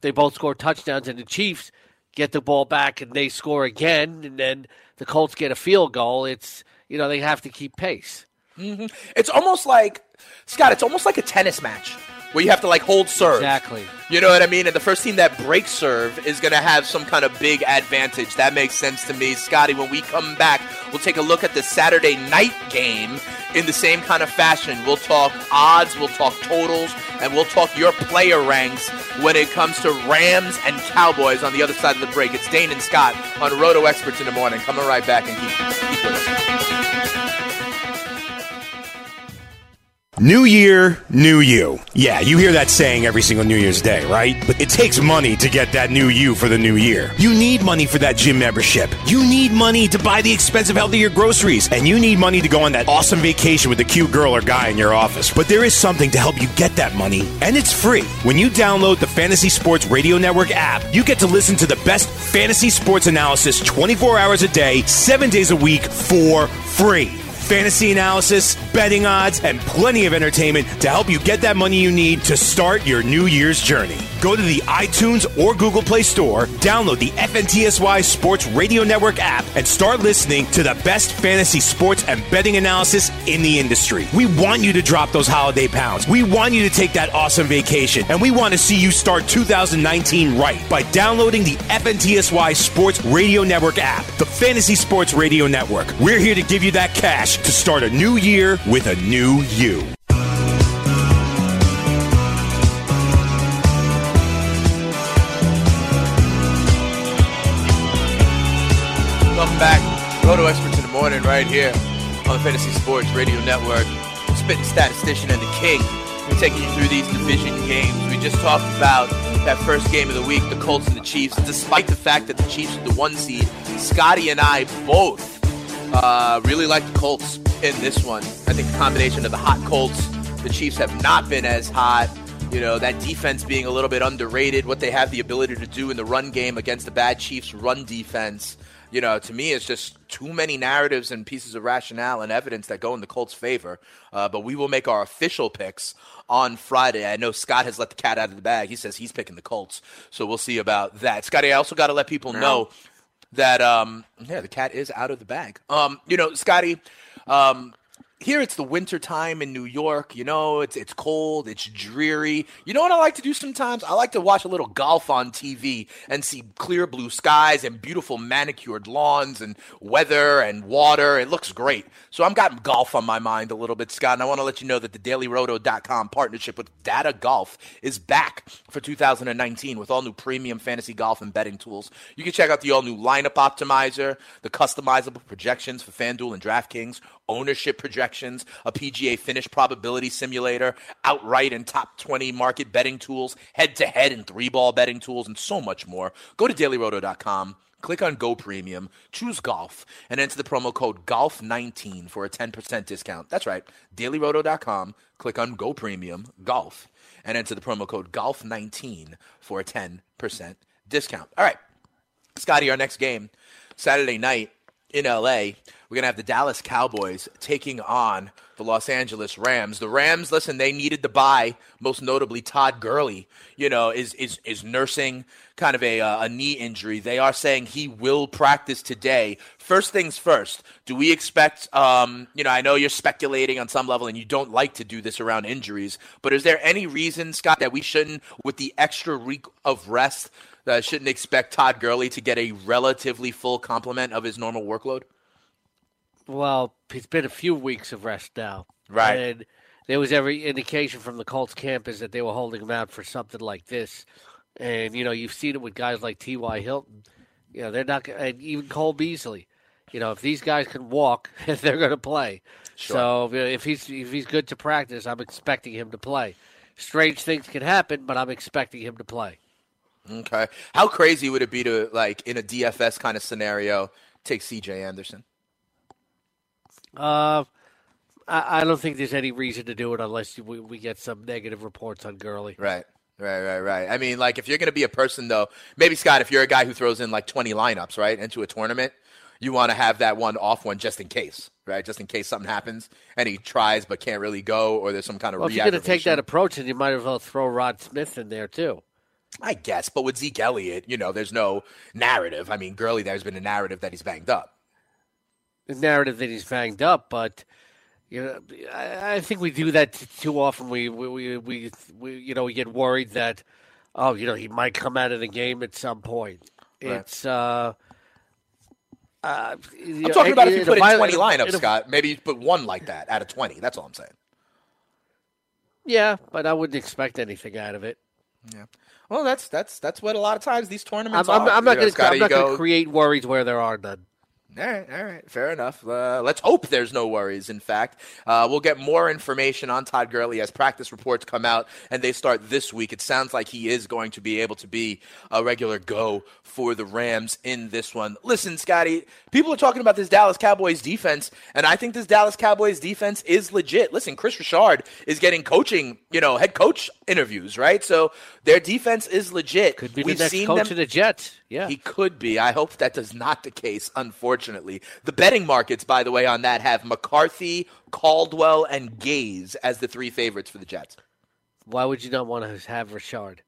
They both score touchdowns, and the Chiefs get the ball back and they score again, and then the Colts get a field goal. It's you know they have to keep pace. hmm It's almost like Scott. It's almost like a tennis match where you have to like hold serve. Exactly. You know what I mean? And the first team that breaks serve is going to have some kind of big advantage. That makes sense to me, Scotty. When we come back, we'll take a look at the Saturday night game in the same kind of fashion. We'll talk odds, we'll talk totals, and we'll talk your player ranks when it comes to Rams and Cowboys on the other side of the break. It's Dane and Scott on Roto Experts in the morning. Coming right back and keep, keep with us. New year, new you. Yeah, you hear that saying every single New Year's Day, right? But it takes money to get that new you for the new year. You need money for that gym membership. You need money to buy the expensive, healthier groceries. And you need money to go on that awesome vacation with the cute girl or guy in your office. But there is something to help you get that money, and it's free. When you download the Fantasy Sports Radio Network app, you get to listen to the best fantasy sports analysis 24 hours a day, 7 days a week for free fantasy analysis, betting odds, and plenty of entertainment to help you get that money you need to start your New Year's journey. Go to the iTunes or Google Play Store, download the FNTSY Sports Radio Network app, and start listening to the best fantasy sports and betting analysis in the industry. We want you to drop those holiday pounds. We want you to take that awesome vacation, and we want to see you start 2019 right by downloading the FNTSY Sports Radio Network app, the Fantasy Sports Radio Network. We're here to give you that cash to start a new year with a new you. Welcome back. Roto Experts in the morning right here on the Fantasy Sports Radio Network. Spitting statistician and the king. We're taking you through these division games. We just talked about that first game of the week, the Colts and the Chiefs. Despite the fact that the Chiefs are the one seed, Scotty and I both uh, really like the Colts in this one. I think the combination of the hot Colts, the Chiefs have not been as hot. You know, that defense being a little bit underrated, what they have the ability to do in the run game against the bad Chiefs run defense. You know, to me, it's just too many narratives and pieces of rationale and evidence that go in the Colts' favor. Uh, but we will make our official picks on Friday. I know Scott has let the cat out of the bag. He says he's picking the Colts. So we'll see about that. Scotty, I also got to let people know that um yeah the cat is out of the bag. Um you know scotty um here it's the winter time in New York. You know, it's it's cold, it's dreary. You know what I like to do sometimes? I like to watch a little golf on TV and see clear blue skies and beautiful manicured lawns and weather and water. It looks great. So I'm got golf on my mind a little bit, Scott, and I want to let you know that the dailyroto.com partnership with Data Golf is back for 2019 with all new premium fantasy golf and betting tools. You can check out the all new lineup optimizer, the customizable projections for FanDuel and DraftKings, ownership projections, a PGA finish probability simulator, outright and top 20 market betting tools, head to head and three ball betting tools, and so much more. Go to dailyroto.com. Click on Go Premium, choose golf, and enter the promo code GOLF19 for a 10% discount. That's right, dailyroto.com. Click on Go Premium, golf, and enter the promo code GOLF19 for a 10% discount. All right, Scotty, our next game, Saturday night in LA. We're going to have the Dallas Cowboys taking on the Los Angeles Rams. The Rams, listen, they needed to buy, most notably Todd Gurley, you know, is is is nursing kind of a uh, a knee injury. They are saying he will practice today. First things first, do we expect um, you know, I know you're speculating on some level and you don't like to do this around injuries, but is there any reason, Scott, that we shouldn't with the extra week of rest uh, shouldn't expect Todd Gurley to get a relatively full complement of his normal workload? Well, it's been a few weeks of rest now. Right. And there was every indication from the Colts camp is that they were holding him out for something like this. And, you know, you've seen it with guys like T.Y. Hilton. You know, they're not, and even Cole Beasley. You know, if these guys can walk, they're going to play. So you know, if he's if he's good to practice, I'm expecting him to play. Strange things can happen, but I'm expecting him to play. Okay. How crazy would it be to like in a DFS kind of scenario take CJ Anderson? Uh, I, I don't think there's any reason to do it unless we, we get some negative reports on Gurley. Right. Right, right, right. I mean, like, if you're going to be a person, though, maybe Scott, if you're a guy who throws in like 20 lineups, right, into a tournament, you want to have that one off one just in case, right? Just in case something happens and he tries but can't really go, or there's some kind of. Well, if you're going to take that approach, then you might as well throw Rod Smith in there too. I guess, but with Zeke Elliott, you know, there's no narrative. I mean, Gurley, there's been a narrative that he's banged up. The narrative that he's banged up, but you know, I, I think we do that t- too often. We, we we, we we you know we get worried that oh you know he might come out of the game at some point. Right. It's uh. Uh, I'm talking about if you put in 20 lineups, Scott. Maybe you put one like that out of 20. That's all I'm saying. Yeah, but I wouldn't expect anything out of it. Yeah. Well, that's that's that's what a lot of times these tournaments I'm, I'm. I'm not going to create worries where there are none. All right, all right, fair enough. Uh, let's hope there's no worries. In fact, uh, we'll get more information on Todd Gurley as practice reports come out and they start this week. It sounds like he is going to be able to be a regular go for the Rams in this one. Listen, Scotty, people are talking about this Dallas Cowboys defense, and I think this Dallas Cowboys defense is legit. Listen, Kris Richard is getting coaching, you know, head coach interviews, right? So their defense is legit. Could be We've the next seen coach them. of the Jets. Yeah, He could be. I hope that does not the case, unfortunately. The betting markets, by the way, on that have McCarthy, Caldwell, and Gase as the three favorites for the Jets. Why would you not want to have Richard?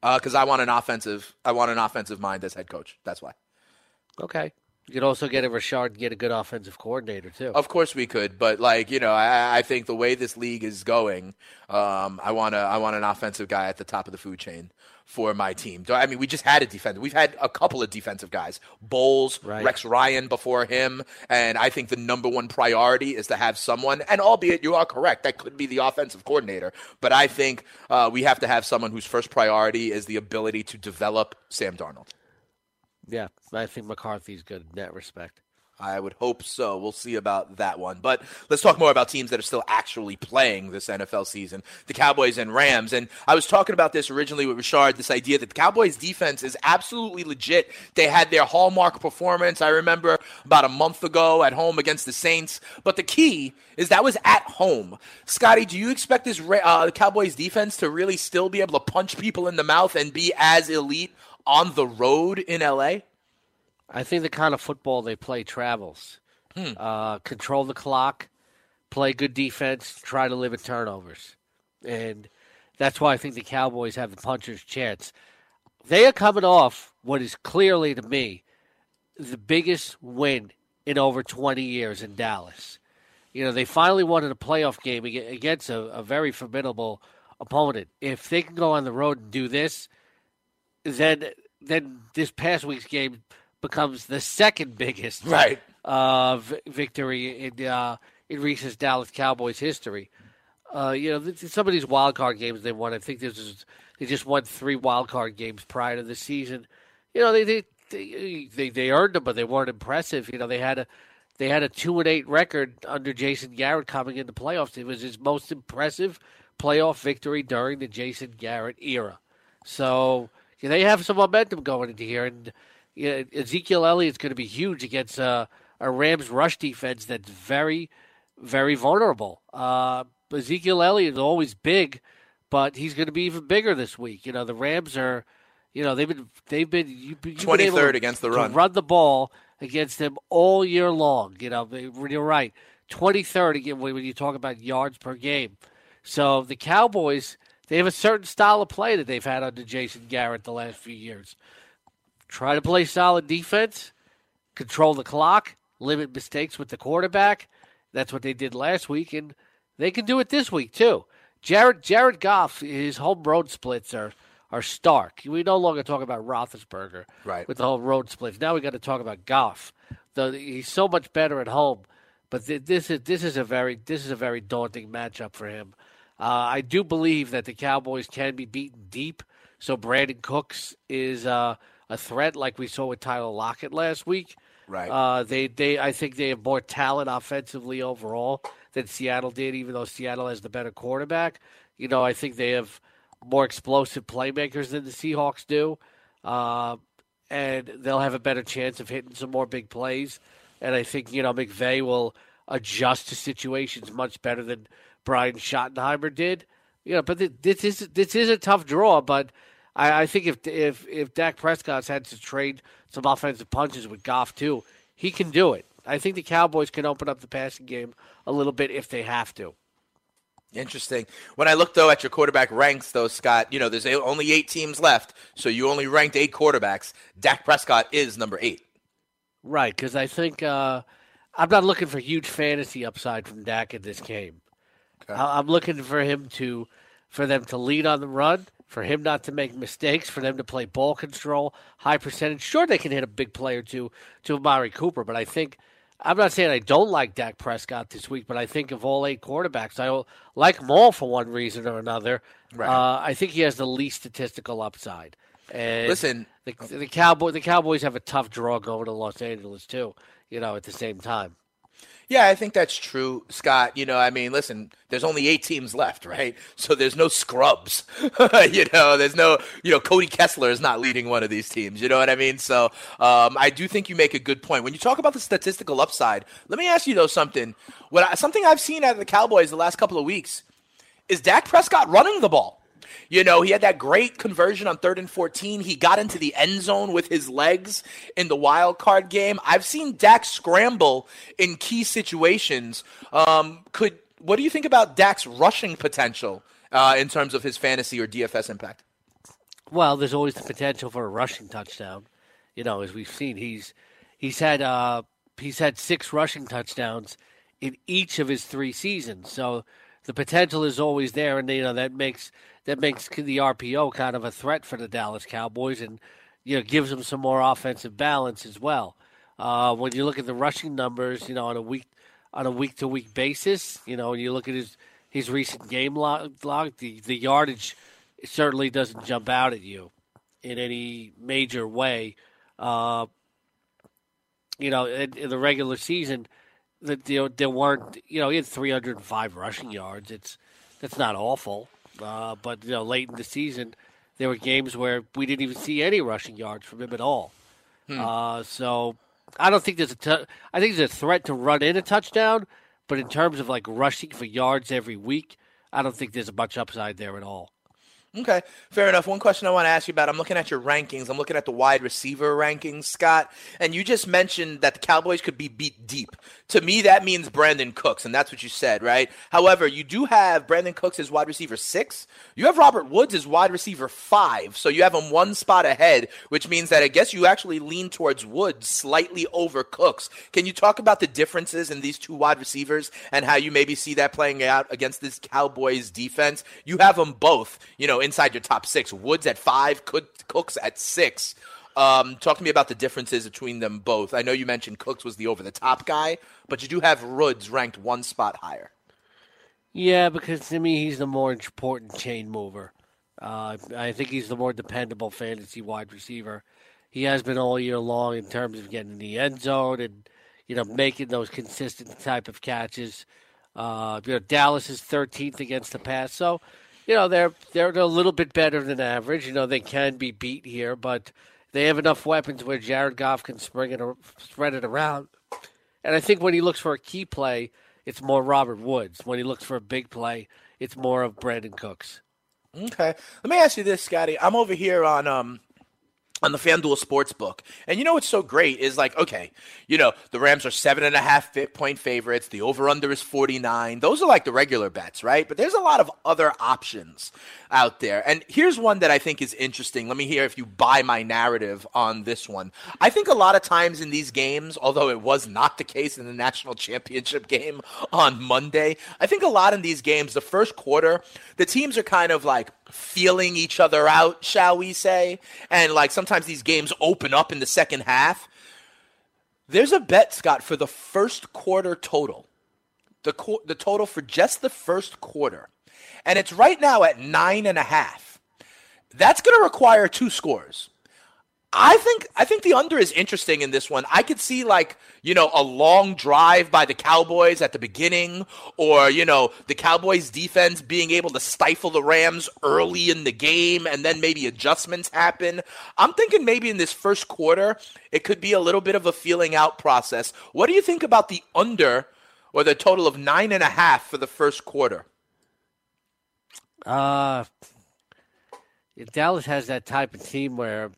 Because uh, I want an offensive, I want an offensive mind as head coach. That's why. Okay. You could also get a Richard and get a good offensive coordinator too. Of course we could, but like you know, I, I think the way this league is going, um, I want to, I want an offensive guy at the top of the food chain for my team. I mean, we just had a defender. We've had a couple of defensive guys, Bowles, Right. Rex Ryan before him, and I think the number one priority is to have someone. And albeit you are correct, that could be the offensive coordinator, but I think uh, we have to have someone whose first priority is the ability to develop Sam Darnold. Yeah, I think McCarthy's good in that respect. I would hope so. We'll see about that one. But let's talk more about teams that are still actually playing this NFL season the Cowboys and Rams. And I was talking about this originally with Richard this idea that the Cowboys defense is absolutely legit. They had their hallmark performance, I remember, about a month ago at home against the Saints. But the key is that was at home. Scotty, do you expect this uh, Cowboys defense to really still be able to punch people in the mouth and be as elite on the road in LA? I think the kind of football they play travels. Uh, control the clock, play good defense, try to limit turnovers. And that's why I think the Cowboys have the puncher's chance. They are coming off what is clearly to me the biggest win in over 20 years in Dallas. You know, they finally won in a playoff game against a, a very formidable opponent. If they can go on the road and do this, then then this past week's game becomes the second biggest Right. uh, vi- victory in uh, in recent Dallas Cowboys history. Uh, you know, th- some of these wild card games they won. I think this is they just won three wild card games prior to the season. You know, they they they, they, they earned them, but they weren't impressive. You know, they had a they had a two and eight record under Jason Garrett coming into playoffs. It was his most impressive playoff victory during the Jason Garrett era. So they have some momentum going into here, and yeah, Ezekiel Elliott's going to be huge against uh, a Rams rush defense that's very, very vulnerable. Uh, Ezekiel Elliott is always big, but he's going to be even bigger this week. You know, the Rams are, you know, they've been they've been you've been, you've been able 23rd against the run. run the ball against them all year long. You know, you're right. 23rd again when when you talk about yards per game. So the Cowboys, they have a certain style of play that they've had under Jason Garrett the last few years. Try to play solid defense, control the clock, limit mistakes with the quarterback. That's what they did last week, and they can do it this week too. Jared Jared Goff, his home road splits are are stark. We no longer talk about Roethlisberger Right. with the home road splits. Now we got to talk about Goff. The, he's so much better at home, but th- this is this is a very this is a very daunting matchup for him. Uh, I do believe that the Cowboys can be beaten deep. So Brandin Cooks is uh, a threat, like we saw with Tyler Lockett last week. Right. Uh, they they I think they have more talent offensively overall than Seattle did, even though Seattle has the better quarterback. You know, I think they have more explosive playmakers than the Seahawks do, uh, and they'll have a better chance of hitting some more big plays. And I think you know McVay will adjust to situations much better than Brian Schottenheimer did. You know, but this is this is a tough draw. But I, I think if if if Dak Prescott's had to trade some offensive punches with Goff too, he can do it. I think the Cowboys can open up the passing game a little bit if they have to. Interesting. When I look though at your quarterback ranks, though Scott, you know there's only eight teams left, so you only ranked eight quarterbacks. Dak Prescott is number eight. Right, because I think uh, I'm not looking for huge fantasy upside from Dak in this game. Okay. I'm looking for him to, for them to lead on the run, for him not to make mistakes, for them to play ball control, high percentage. Sure, they can hit a big play or two to Amari Cooper, but I think I'm not saying I don't like Dak Prescott this week, but I think of all eight quarterbacks, I like them all for one reason or another. Right. Uh, I think he has the least statistical upside. And Listen, the, the Cowboy, the Cowboys have a tough draw going to Los Angeles too. You know, at the same time. Yeah, I think that's true, Scott. You know, I mean, listen, there's only eight teams left, right? So there's no scrubs. you know, there's no, you know, Cody Kessler is not leading one of these teams. You know what I mean? So um, I do think you make a good point. When you talk about the statistical upside, let me ask you, though, something. What I, something I've seen out of the Cowboys the last couple of weeks is Dak Prescott running the ball. You know, he had that great conversion on third and 14. He got into the end zone with his legs in the wild card game. I've seen Dak scramble in key situations. Um, could what do you think about Dak's rushing potential uh, in terms of his fantasy or DFS impact? Well, there's always the potential for a rushing touchdown. You know, as we've seen, he's he's had uh, he's had six rushing touchdowns in each of his three seasons. So the potential is always there, and you know that makes that makes the RPO kind of a threat for the Dallas Cowboys, and you know gives them some more offensive balance as well. Uh, when you look at the rushing numbers, you know on a week on a week to week basis, you know, and you look at his his recent game log, log the the yardage certainly doesn't jump out at you in any major way. Uh, you know, in, in, the regular season, that you know, there weren't you know he had 305 rushing yards. It's that's not awful. Uh, but you know, late in the season, there were games where we didn't even see any rushing yards from him at all. Hmm. Uh, so I don't think there's a. T- I think there's a threat to run in a touchdown, but in terms of like rushing for yards every week, I don't think there's a much upside there at all. Okay, fair enough. One question I want to ask you about I'm looking at your rankings. I'm looking at the wide receiver rankings, Scott, and you just mentioned that the Cowboys could be beat deep. To me, that means Brandin Cooks, and that's what you said, right? However, you do have Brandin Cooks as wide receiver six. You have Robert Woods as wide receiver five, so you have him one spot ahead, which means that I guess you actually lean towards Woods slightly over Cooks. Can you talk about the differences in these two wide receivers and how you maybe see that playing out against this Cowboys defense? You have them both, you know inside your top six. Woods at five, Cooks at six. Um, talk to me about the differences between them both. I know you mentioned Cooks was the over the top guy, but you do have Woods ranked one spot higher. Yeah, because to me, he's the more important chain mover. Uh, I think he's the more dependable fantasy wide receiver. He has been all year long in terms of getting in the end zone and you know making those consistent type of catches. Uh, you know, Dallas is 13th against the pass, so you know they're they're a little bit better than average. You know they can be beat here, but they have enough weapons where Jared Goff can spring it spread it around. And I think when he looks for a key play, it's more Robert Woods. When he looks for a big play, it's more of Brandin Cooks. Okay, let me ask you this, Scotty. I'm over here on um on the FanDuel Sportsbook. And you know what's so great is like, okay, you know, the Rams are seven and a half point favorites. The over under is 49. Those are like the regular bets, right? But there's a lot of other options out there. And here's one that I think is interesting. Let me hear if you buy my narrative on this one. I think a lot of times in these games, although it was not the case in the national championship game on Monday, I think a lot in these games, the first quarter, the teams are kind of like feeling each other out, shall we say? And like sometimes these games open up in the second half. There's a bet, Scott, for the first quarter total. The, co- the total for just the first quarter. And it's right now at nine and a half. That's going to require two scores. I think I think the under is interesting in this one. I could see like you know a long drive by the Cowboys at the beginning, or you know the Cowboys defense being able to stifle the Rams early in the game, and then maybe adjustments happen. I'm thinking maybe in this first quarter it could be a little bit of a feeling out process. What do you think about the under or the total of nine and a half for the first quarter? Uh, Dallas has that type of team where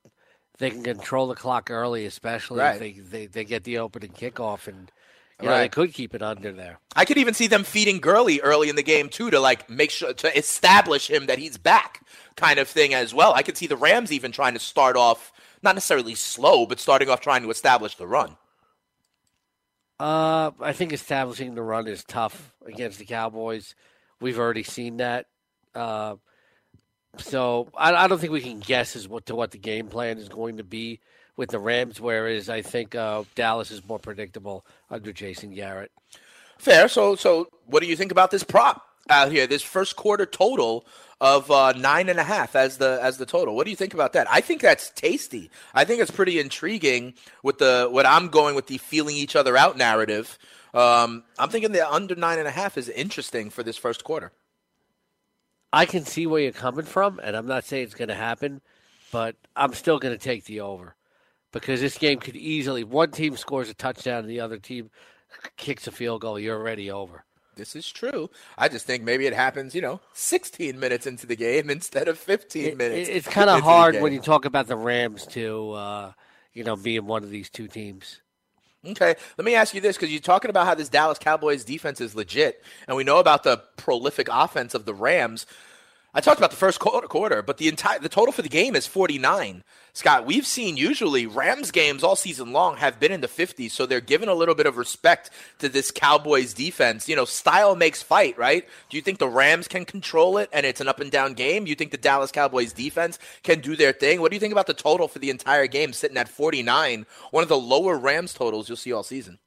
they can control the clock early, especially Right. if they, they, they get the opening kickoff, and you know Right. they could keep it under there. I could even see them feeding Gurley early in the game too to like make sure to establish him that he's back, kind of thing as well. I could see the Rams even trying to start off not necessarily slow, but starting off trying to establish the run. Uh, I think establishing the run is tough against the Cowboys. We've already seen that. Uh, so I, I don't think we can guess as what to what the game plan is going to be with the Rams. Whereas I think uh, Dallas is more predictable under Jason Garrett. Fair. So, so what do you think about this prop out here? This first quarter total of uh, nine and a half as the as the total. What do you think about that? I think that's tasty. I think it's pretty intriguing with the what I'm going with the feeling each other out narrative. Um, I'm thinking the under nine and a half is interesting for this first quarter. I can see where you're coming from, and I'm not saying it's going to happen, but I'm still going to take the over because this game could easily one team scores a touchdown and the other team kicks a field goal. You're already over. This is true. I just think maybe it happens, you know, 16 minutes into the game instead of 15 It- minutes. it's kind of hard when you talk about the Rams to, uh, you know, being one of these two teams. Okay, let me ask you this because you're talking about how this Dallas Cowboys defense is legit, and we know about the prolific offense of the Rams. I talked about the first quarter, quarter, but the entire the total for the game is 49. Scott, we've seen usually Rams games all season long have been in the 50s, so they're giving a little bit of respect to this Cowboys defense. You know, style makes fight, right? Do you think the Rams can control it and it's an up and down game? You think the Dallas Cowboys defense can do their thing? What do you think about the total for the entire game sitting at 49? One of the lower Rams totals you'll see all season.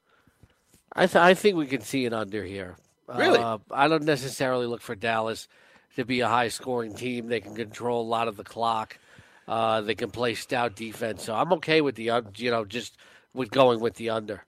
I, th- I think we can see it under here. Really? Uh, I don't necessarily look for Dallas to be a high scoring team. They can control a lot of the clock. Uh, they can play stout defense. So I'm okay with the, you know, just with going with the under.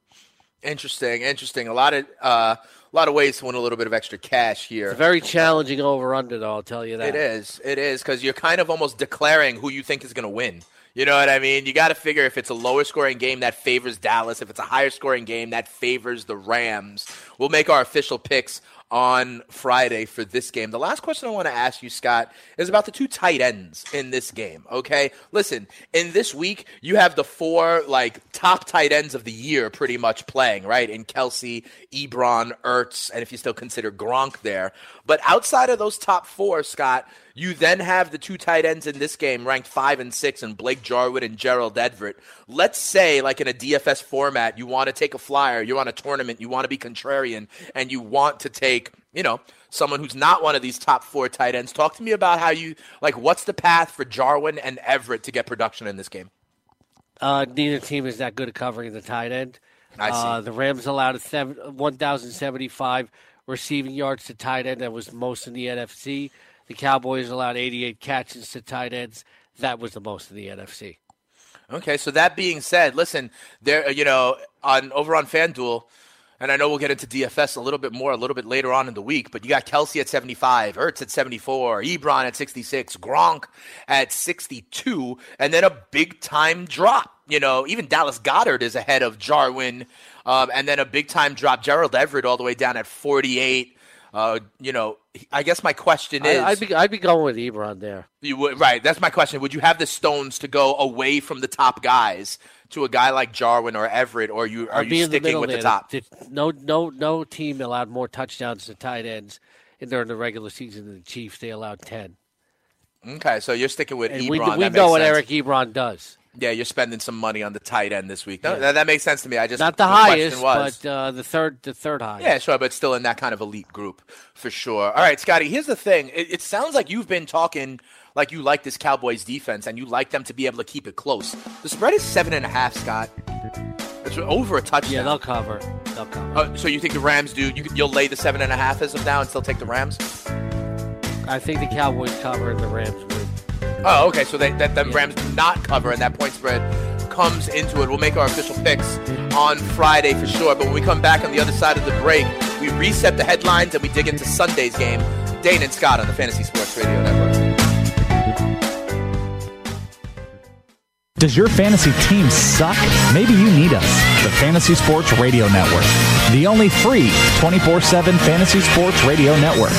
Interesting, interesting. A lot of uh, a lot of ways to win a little bit of extra cash here. It's a very challenging over under, though, I'll tell you that. It is. It is because you're kind of almost declaring who you think is going to win. You know what I mean? You got to figure if it's a lower scoring game that favors Dallas, if it's a higher scoring game that favors the Rams. We'll make our official picks on Friday for this game. The last question I want to ask you, Scott, is about the two tight ends in this game. Okay, listen. In this week, you have the four like top tight ends of the year pretty much playing, right? In Kelce, Ebron, Ertz, and if you still consider Gronk there. But outside of those top four, Scott, you then have the two tight ends in this game ranked five and six, and Blake Jarwin and Gerald Everett. Let's say, like in a DFS format, you want to take a flyer, you're on a tournament, you want to be contrarian, and you want to take, you know, someone who's not one of these top four tight ends. Talk to me about how you like. What's the path for Jarwin and Everett to get production in this game? Uh, neither team is that good at covering the tight end. I see. Uh, the Rams allowed a seven, 1,075 receiving yards to tight end. That was most in the NFC. The Cowboys allowed 88 catches to tight ends. That was the most in the NFC. Okay, so that being said, listen, there, you know, on over on FanDuel, and I know we'll get into DFS a little bit more a little bit later on in the week, but you got Kelce at 75, Ertz at 74, Ebron at 66, Gronk at 62, and then a big time drop. You know, even Dallas Goedert is ahead of Jarwin, um, and then a big time drop. Gerald Everett all the way down at 48. Uh, you know, I guess my question is, I, I'd be I'd be going with Ebron there. you would right. That's my question. Would you have the stones to go away from the top guys to a guy like Jarwin or Everett, or you are I'd you in the sticking with there. the top? No, no, no team allowed more touchdowns to tight ends in during the regular season than the Chiefs. They allowed ten. Okay, so you're sticking with And Ebron. we, we know what. Eric Ebron does. Yeah, you're spending some money on the tight end this week. No, Yeah. that, that makes sense to me. I just Not the question highest, was, but uh, the third, the third highest. Yeah, sure, but still in that kind of elite group for sure. All right, Scotty, here's the thing. It, it sounds like you've been talking like you like this Cowboys defense and you like them to be able to keep it close. The spread is seven and a half, Scott. It's over a touchdown. Yeah, they'll cover. They'll cover. Uh, so you think the Rams do? You, you'll lay the seven and a half as of now and still take the Rams? I think the Cowboys cover and the Rams win. Oh, okay. So they, that the Rams do not cover, and that point spread comes into it. We'll make our official picks on Friday for sure. But when we come back on the other side of the break, we reset the headlines and we dig into Sunday's game. Dane and Scott on the Fantasy Sports Radio Network. Does your fantasy team suck? Maybe you need us. The Fantasy Sports Radio Network, the only free 24 7 fantasy sports radio network.